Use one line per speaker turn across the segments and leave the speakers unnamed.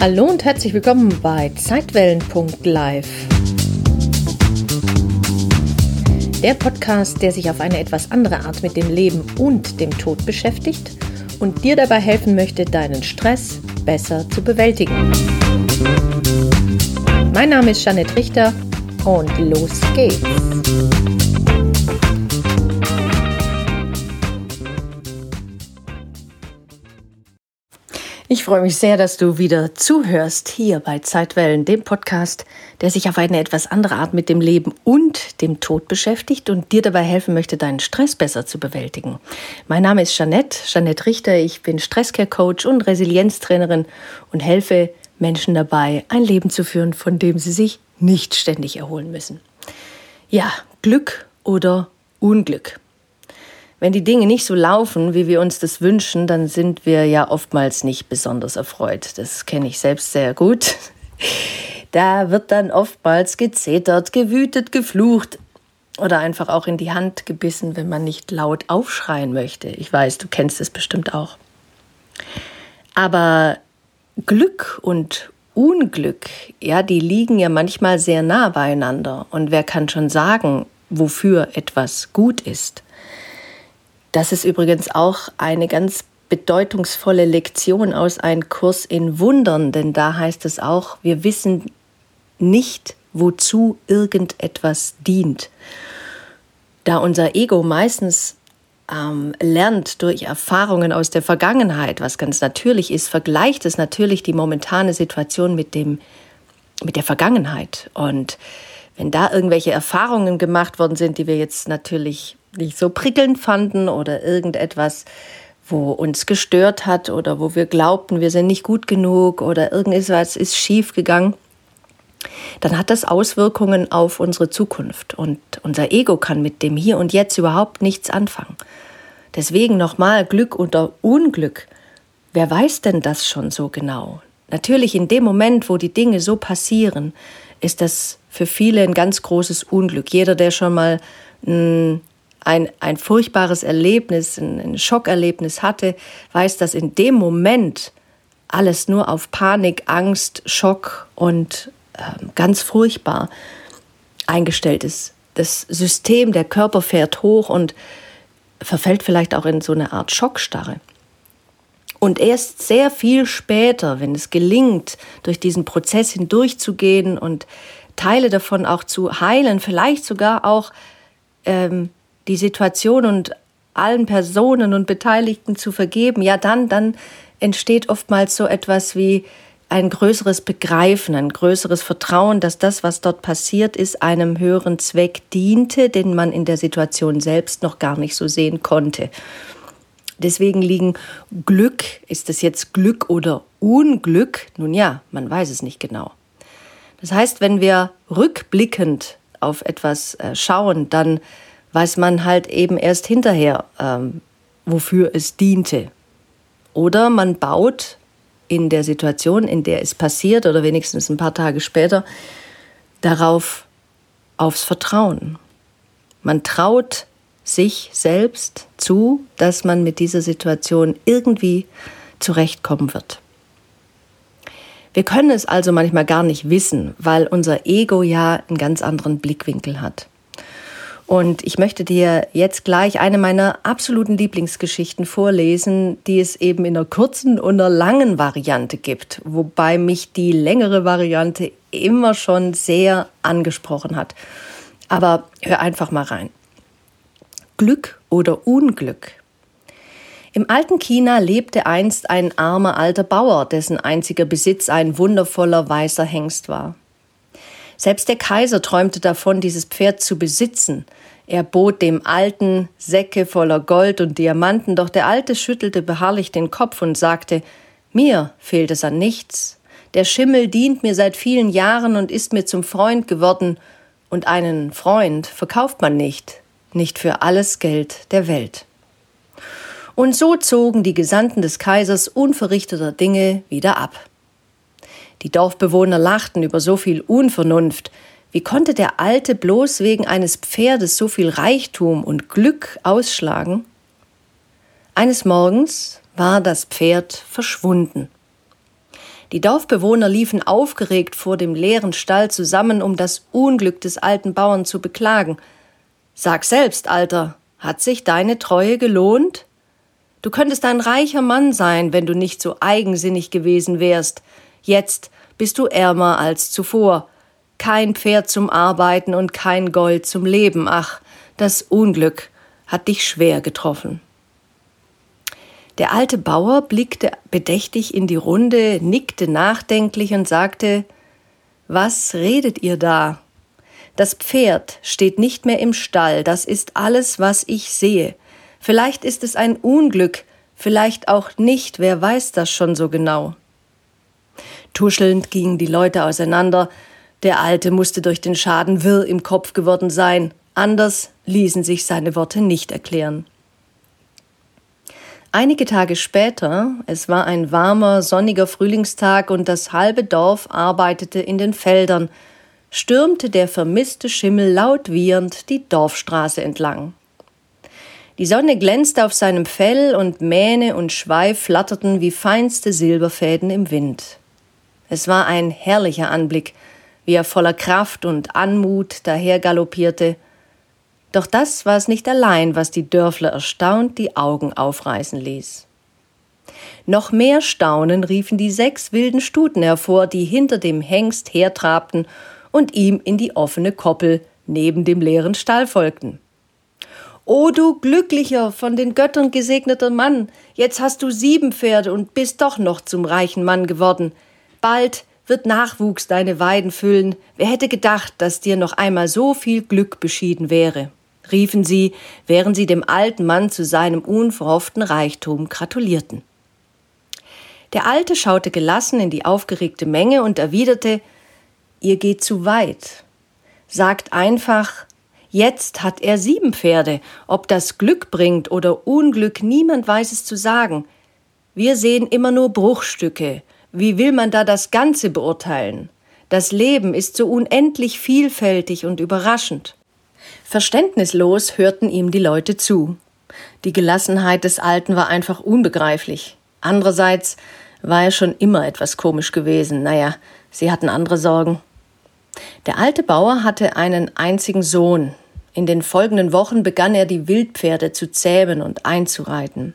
Hallo und herzlich willkommen bei Zeitwellen.live. Der Podcast, der sich auf eine etwas andere Art mit dem Leben und dem Tod beschäftigt und dir dabei helfen möchte, deinen Stress besser zu bewältigen. Mein Name ist Janet Richter und los geht's. Ich freue mich sehr, dass du wieder zuhörst hier bei Zeitwellen, dem Podcast, der sich auf eine etwas andere Art mit dem Leben und dem Tod beschäftigt und dir dabei helfen möchte, deinen Stress besser zu bewältigen. Mein Name ist Jeanette, Jeanette Richter. Ich bin Stresscare-Coach und Resilienztrainerin und helfe Menschen dabei, ein Leben zu führen, von dem sie sich nicht ständig erholen müssen. Ja, Glück oder Unglück. Wenn die Dinge nicht so laufen, wie wir uns das wünschen, dann sind wir ja oftmals nicht besonders erfreut. Das kenne ich selbst sehr gut. Da wird dann oftmals gezetert, gewütet, geflucht oder einfach auch in die Hand gebissen, wenn man nicht laut aufschreien möchte. Ich weiß, du kennst es bestimmt auch. Aber Glück und Unglück, ja, die liegen ja manchmal sehr nah beieinander. Und wer kann schon sagen, wofür etwas gut ist? Das ist übrigens auch eine ganz bedeutungsvolle Lektion aus einem Kurs in Wundern, denn da heißt es auch, wir wissen nicht, wozu irgendetwas dient. Da unser Ego meistens ähm, lernt durch Erfahrungen aus der Vergangenheit, was ganz natürlich ist, vergleicht es natürlich die momentane Situation mit, dem, mit der Vergangenheit. Und wenn da irgendwelche Erfahrungen gemacht worden sind, die wir jetzt natürlich nicht so prickelnd fanden oder irgendetwas, wo uns gestört hat oder wo wir glaubten, wir sind nicht gut genug oder irgendetwas ist schief gegangen, dann hat das Auswirkungen auf unsere Zukunft und unser Ego kann mit dem Hier und Jetzt überhaupt nichts anfangen. Deswegen nochmal Glück oder Unglück. Wer weiß denn das schon so genau? Natürlich in dem Moment, wo die Dinge so passieren, ist das für viele ein ganz großes Unglück. Jeder, der schon mal ein, ein, ein furchtbares Erlebnis, ein, ein Schockerlebnis hatte, weiß, dass in dem Moment alles nur auf Panik, Angst, Schock und äh, ganz furchtbar eingestellt ist. Das System, der Körper fährt hoch und verfällt vielleicht auch in so eine Art Schockstarre. Und erst sehr viel später, wenn es gelingt, durch diesen Prozess hindurchzugehen und Teile davon auch zu heilen, vielleicht sogar auch ähm, die Situation und allen Personen und Beteiligten zu vergeben, ja dann, dann entsteht oftmals so etwas wie ein größeres Begreifen, ein größeres Vertrauen, dass das, was dort passiert ist, einem höheren Zweck diente, den man in der Situation selbst noch gar nicht so sehen konnte. Deswegen liegen Glück, ist es jetzt Glück oder Unglück? Nun ja, man weiß es nicht genau. Das heißt, wenn wir rückblickend auf etwas äh, schauen, dann weiß man halt eben erst hinterher, ähm, wofür es diente. Oder man baut in der Situation, in der es passiert oder wenigstens ein paar Tage später, darauf aufs Vertrauen. Man traut sich selbst zu, dass man mit dieser Situation irgendwie zurechtkommen wird. Wir können es also manchmal gar nicht wissen, weil unser Ego ja einen ganz anderen Blickwinkel hat. Und ich möchte dir jetzt gleich eine meiner absoluten Lieblingsgeschichten vorlesen, die es eben in einer kurzen und einer langen Variante gibt, wobei mich die längere Variante immer schon sehr angesprochen hat. Aber hör einfach mal rein. Glück oder Unglück? Im alten China lebte einst ein armer alter Bauer, dessen einziger Besitz ein wundervoller weißer Hengst war. Selbst der Kaiser träumte davon, dieses Pferd zu besitzen. Er bot dem Alten Säcke voller Gold und Diamanten, doch der Alte schüttelte beharrlich den Kopf und sagte Mir fehlt es an nichts. Der Schimmel dient mir seit vielen Jahren und ist mir zum Freund geworden, und einen Freund verkauft man nicht, nicht für alles Geld der Welt. Und so zogen die Gesandten des Kaisers unverrichteter Dinge wieder ab. Die Dorfbewohner lachten über so viel Unvernunft. Wie konnte der Alte bloß wegen eines Pferdes so viel Reichtum und Glück ausschlagen? Eines Morgens war das Pferd verschwunden. Die Dorfbewohner liefen aufgeregt vor dem leeren Stall zusammen, um das Unglück des alten Bauern zu beklagen. Sag selbst, Alter, hat sich deine Treue gelohnt? Du könntest ein reicher Mann sein, wenn du nicht so eigensinnig gewesen wärst. Jetzt bist du ärmer als zuvor. Kein Pferd zum Arbeiten und kein Gold zum Leben. Ach, das Unglück hat dich schwer getroffen. Der alte Bauer blickte bedächtig in die Runde, nickte nachdenklich und sagte Was redet ihr da? Das Pferd steht nicht mehr im Stall, das ist alles, was ich sehe. Vielleicht ist es ein Unglück, vielleicht auch nicht, wer weiß das schon so genau. Tuschelnd gingen die Leute auseinander, der Alte musste durch den Schaden wirr im Kopf geworden sein, anders ließen sich seine Worte nicht erklären. Einige Tage später, es war ein warmer, sonniger Frühlingstag und das halbe Dorf arbeitete in den Feldern, stürmte der vermisste Schimmel laut wiehernd die Dorfstraße entlang. Die Sonne glänzte auf seinem Fell und Mähne und Schweif flatterten wie feinste Silberfäden im Wind. Es war ein herrlicher Anblick, wie er voller Kraft und Anmut dahergaloppierte, doch das war es nicht allein, was die Dörfler erstaunt die Augen aufreißen ließ. Noch mehr Staunen riefen die sechs wilden Stuten hervor, die hinter dem Hengst hertrabten und ihm in die offene Koppel neben dem leeren Stall folgten. O du glücklicher, von den Göttern gesegneter Mann, jetzt hast du sieben Pferde und bist doch noch zum reichen Mann geworden. Bald wird Nachwuchs deine Weiden füllen. Wer hätte gedacht, dass dir noch einmal so viel Glück beschieden wäre? riefen sie, während sie dem alten Mann zu seinem unverhofften Reichtum gratulierten. Der Alte schaute gelassen in die aufgeregte Menge und erwiderte Ihr geht zu weit. Sagt einfach Jetzt hat er sieben Pferde. Ob das Glück bringt oder Unglück, niemand weiß es zu sagen. Wir sehen immer nur Bruchstücke. Wie will man da das Ganze beurteilen? Das Leben ist so unendlich vielfältig und überraschend. Verständnislos hörten ihm die Leute zu. Die Gelassenheit des Alten war einfach unbegreiflich. Andererseits war er schon immer etwas komisch gewesen. Naja, sie hatten andere Sorgen. Der alte Bauer hatte einen einzigen Sohn. In den folgenden Wochen begann er die Wildpferde zu zähmen und einzureiten.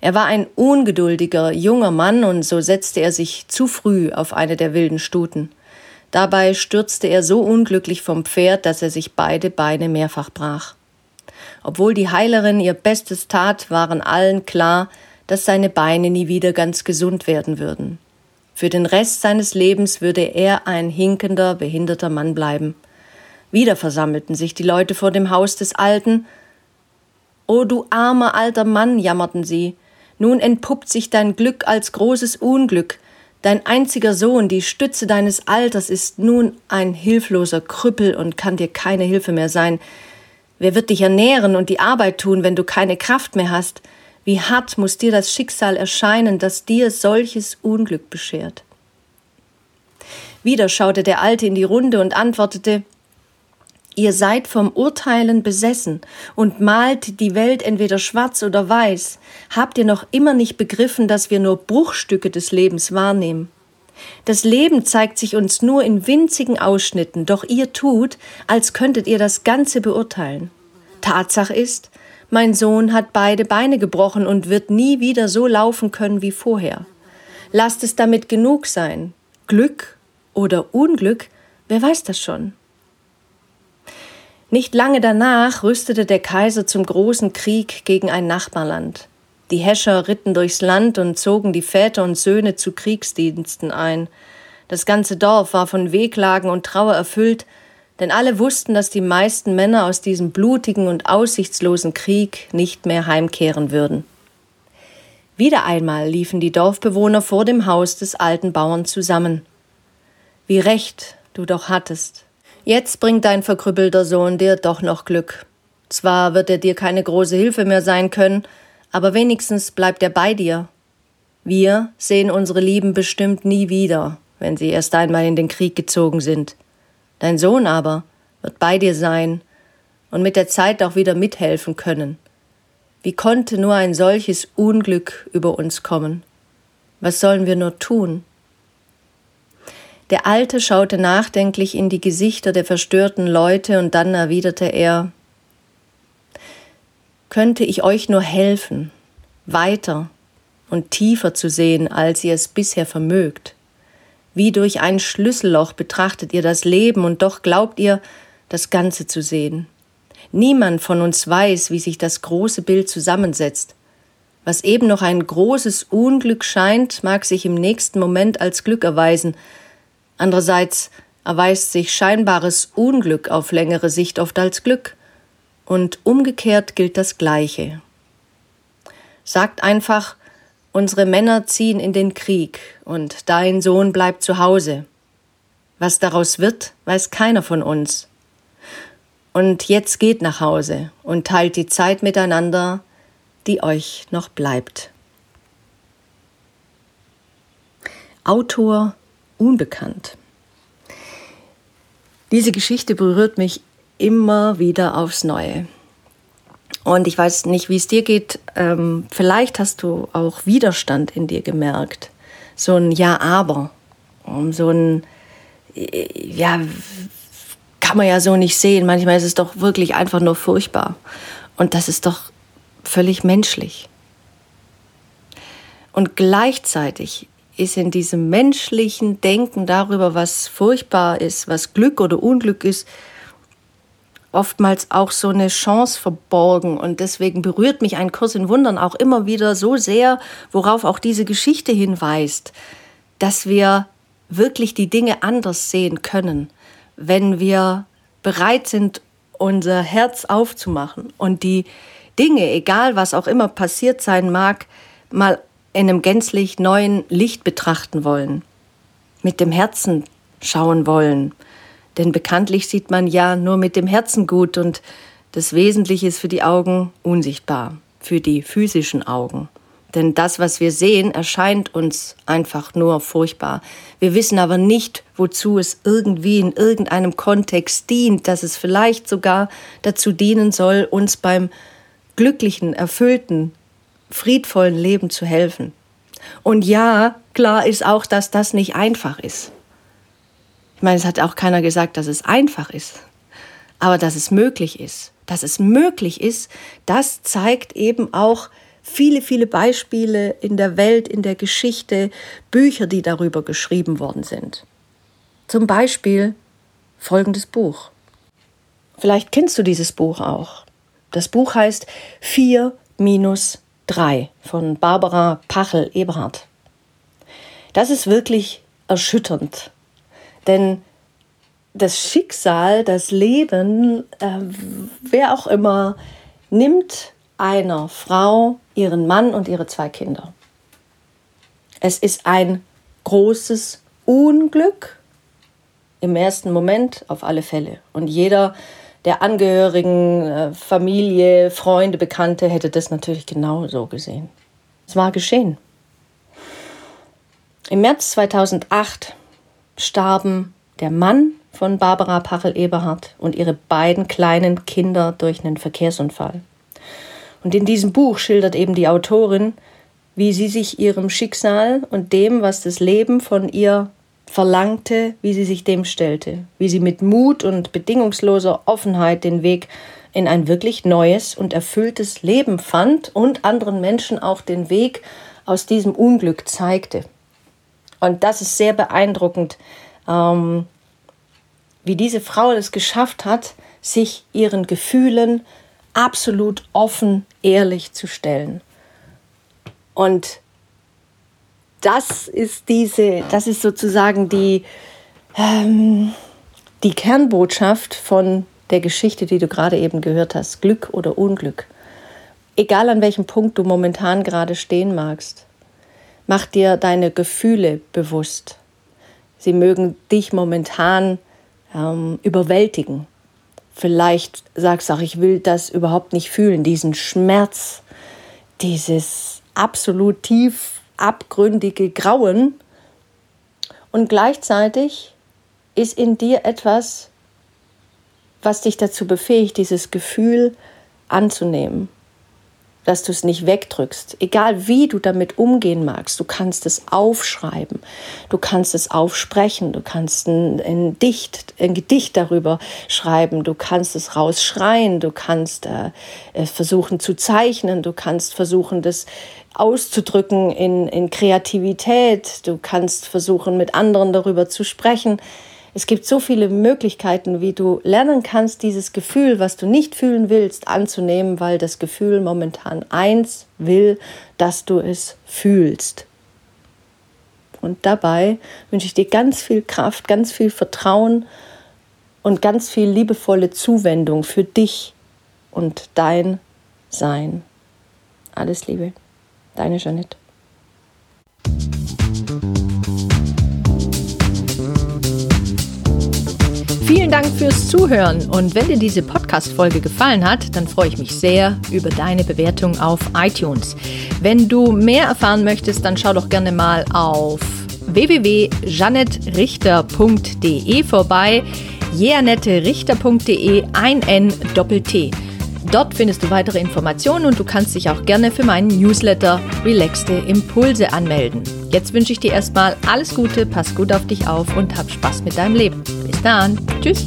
Er war ein ungeduldiger, junger Mann und so setzte er sich zu früh auf eine der wilden Stuten. Dabei stürzte er so unglücklich vom Pferd, dass er sich beide Beine mehrfach brach. Obwohl die Heilerin ihr Bestes tat, waren allen klar, dass seine Beine nie wieder ganz gesund werden würden. Für den Rest seines Lebens würde er ein hinkender, behinderter Mann bleiben. Wieder versammelten sich die Leute vor dem Haus des Alten. O du armer alter Mann, jammerten sie, nun entpuppt sich dein Glück als großes Unglück, Dein einziger Sohn, die Stütze deines Alters, ist nun ein hilfloser Krüppel und kann dir keine Hilfe mehr sein. Wer wird dich ernähren und die Arbeit tun, wenn du keine Kraft mehr hast? Wie hart muss dir das Schicksal erscheinen, das dir solches Unglück beschert? Wieder schaute der Alte in die Runde und antwortete Ihr seid vom Urteilen besessen und malt die Welt entweder schwarz oder weiß. Habt ihr noch immer nicht begriffen, dass wir nur Bruchstücke des Lebens wahrnehmen? Das Leben zeigt sich uns nur in winzigen Ausschnitten, doch ihr tut, als könntet ihr das Ganze beurteilen. Tatsache ist, mein Sohn hat beide Beine gebrochen und wird nie wieder so laufen können wie vorher. Lasst es damit genug sein. Glück oder Unglück, wer weiß das schon? Nicht lange danach rüstete der Kaiser zum großen Krieg gegen ein Nachbarland. Die Häscher ritten durchs Land und zogen die Väter und Söhne zu Kriegsdiensten ein. Das ganze Dorf war von Wehklagen und Trauer erfüllt, denn alle wussten, dass die meisten Männer aus diesem blutigen und aussichtslosen Krieg nicht mehr heimkehren würden. Wieder einmal liefen die Dorfbewohner vor dem Haus des alten Bauern zusammen. Wie recht du doch hattest, Jetzt bringt dein verkrüppelter Sohn dir doch noch Glück. Zwar wird er dir keine große Hilfe mehr sein können, aber wenigstens bleibt er bei dir. Wir sehen unsere Lieben bestimmt nie wieder, wenn sie erst einmal in den Krieg gezogen sind. Dein Sohn aber wird bei dir sein und mit der Zeit auch wieder mithelfen können. Wie konnte nur ein solches Unglück über uns kommen? Was sollen wir nur tun? Der Alte schaute nachdenklich in die Gesichter der verstörten Leute und dann erwiderte er Könnte ich euch nur helfen, weiter und tiefer zu sehen, als ihr es bisher vermögt. Wie durch ein Schlüsselloch betrachtet ihr das Leben und doch glaubt ihr, das Ganze zu sehen. Niemand von uns weiß, wie sich das große Bild zusammensetzt. Was eben noch ein großes Unglück scheint, mag sich im nächsten Moment als Glück erweisen. Andererseits erweist sich scheinbares Unglück auf längere Sicht oft als Glück. Und umgekehrt gilt das Gleiche. Sagt einfach, unsere Männer ziehen in den Krieg und dein Sohn bleibt zu Hause. Was daraus wird, weiß keiner von uns. Und jetzt geht nach Hause und teilt die Zeit miteinander, die euch noch bleibt. Autor unbekannt. Diese Geschichte berührt mich immer wieder aufs Neue. Und ich weiß nicht, wie es dir geht. Ähm, vielleicht hast du auch Widerstand in dir gemerkt. So ein Ja, aber. So ein, ja, kann man ja so nicht sehen. Manchmal ist es doch wirklich einfach nur furchtbar. Und das ist doch völlig menschlich. Und gleichzeitig ist in diesem menschlichen Denken darüber, was furchtbar ist, was Glück oder Unglück ist, oftmals auch so eine Chance verborgen. Und deswegen berührt mich ein Kurs in Wundern auch immer wieder so sehr, worauf auch diese Geschichte hinweist, dass wir wirklich die Dinge anders sehen können, wenn wir bereit sind, unser Herz aufzumachen und die Dinge, egal was auch immer passiert sein mag, mal in einem gänzlich neuen Licht betrachten wollen, mit dem Herzen schauen wollen. Denn bekanntlich sieht man ja nur mit dem Herzen gut und das Wesentliche ist für die Augen unsichtbar, für die physischen Augen. Denn das, was wir sehen, erscheint uns einfach nur furchtbar. Wir wissen aber nicht, wozu es irgendwie in irgendeinem Kontext dient, dass es vielleicht sogar dazu dienen soll, uns beim glücklichen, erfüllten, friedvollen Leben zu helfen. Und ja, klar ist auch, dass das nicht einfach ist. Ich meine, es hat auch keiner gesagt, dass es einfach ist, aber dass es möglich ist. Dass es möglich ist, das zeigt eben auch viele, viele Beispiele in der Welt, in der Geschichte, Bücher, die darüber geschrieben worden sind. Zum Beispiel folgendes Buch. Vielleicht kennst du dieses Buch auch. Das Buch heißt 4 minus 3 von Barbara Pachel-Eberhardt. Das ist wirklich erschütternd, denn das Schicksal, das Leben, äh, wer auch immer, nimmt einer Frau ihren Mann und ihre zwei Kinder. Es ist ein großes Unglück im ersten Moment auf alle Fälle. Und jeder der Angehörigen, äh, Familie, Freunde, Bekannte hätte das natürlich genau so gesehen. Es war geschehen. Im März 2008 starben der Mann von Barbara Pachel-Eberhardt und ihre beiden kleinen Kinder durch einen Verkehrsunfall. Und in diesem Buch schildert eben die Autorin, wie sie sich ihrem Schicksal und dem, was das Leben von ihr verlangte, wie sie sich dem stellte, wie sie mit Mut und bedingungsloser Offenheit den Weg in ein wirklich neues und erfülltes Leben fand und anderen Menschen auch den Weg aus diesem Unglück zeigte. Und das ist sehr beeindruckend, ähm, wie diese Frau es geschafft hat, sich ihren Gefühlen absolut offen, ehrlich zu stellen. Und das ist diese, das ist sozusagen die, ähm, die Kernbotschaft von der Geschichte, die du gerade eben gehört hast. Glück oder Unglück. Egal an welchem Punkt du momentan gerade stehen magst, mach dir deine Gefühle bewusst. Sie mögen dich momentan ähm, überwältigen. Vielleicht sagst du auch, ich will das überhaupt nicht fühlen, diesen Schmerz, dieses absolut tief abgründige Grauen. Und gleichzeitig ist in dir etwas, was dich dazu befähigt, dieses Gefühl anzunehmen. Dass du es nicht wegdrückst. Egal wie du damit umgehen magst, du kannst es aufschreiben, du kannst es aufsprechen, du kannst ein, ein, Dicht, ein Gedicht darüber schreiben, du kannst es rausschreien, du kannst äh, versuchen zu zeichnen, du kannst versuchen, das auszudrücken in, in Kreativität, du kannst versuchen, mit anderen darüber zu sprechen. Es gibt so viele Möglichkeiten, wie du lernen kannst, dieses Gefühl, was du nicht fühlen willst, anzunehmen, weil das Gefühl momentan eins will, dass du es fühlst. Und dabei wünsche ich dir ganz viel Kraft, ganz viel Vertrauen und ganz viel liebevolle Zuwendung für dich und dein Sein. Alles Liebe, deine Jeanette. Vielen Dank fürs Zuhören und wenn dir diese Podcast-Folge gefallen hat, dann freue ich mich sehr über deine Bewertung auf iTunes. Wenn du mehr erfahren möchtest, dann schau doch gerne mal auf www.janettrichter.de vorbei. jeanetterichter.de ein N Doppel T. Dort findest du weitere Informationen und du kannst dich auch gerne für meinen Newsletter Relaxte Impulse anmelden. Jetzt wünsche ich dir erstmal alles Gute, pass gut auf dich auf und hab Spaß mit deinem Leben. Dann. Tschüss.